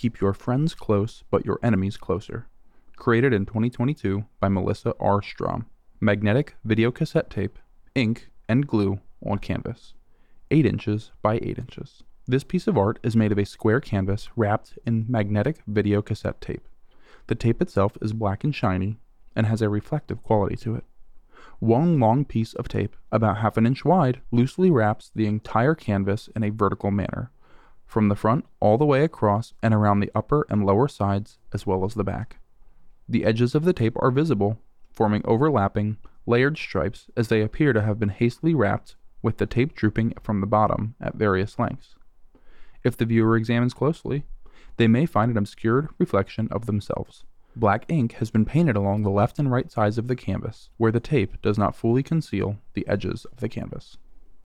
Keep Your Friends Close But Your Enemies Closer. Created in 2022 by Melissa R. Strom. Magnetic video cassette tape, ink, and glue on canvas. 8 inches by 8 inches. This piece of art is made of a square canvas wrapped in magnetic video cassette tape. The tape itself is black and shiny and has a reflective quality to it. One long piece of tape, about half an inch wide, loosely wraps the entire canvas in a vertical manner, from the front all the way across and around the upper and lower sides as well as the back. The edges of the tape are visible, forming overlapping, layered stripes as they appear to have been hastily wrapped with the tape drooping from the bottom at various lengths. If the viewer examines closely, they may find an obscured reflection of themselves. Black ink has been painted along the left and right sides of the canvas, where the tape does not fully conceal the edges of the canvas.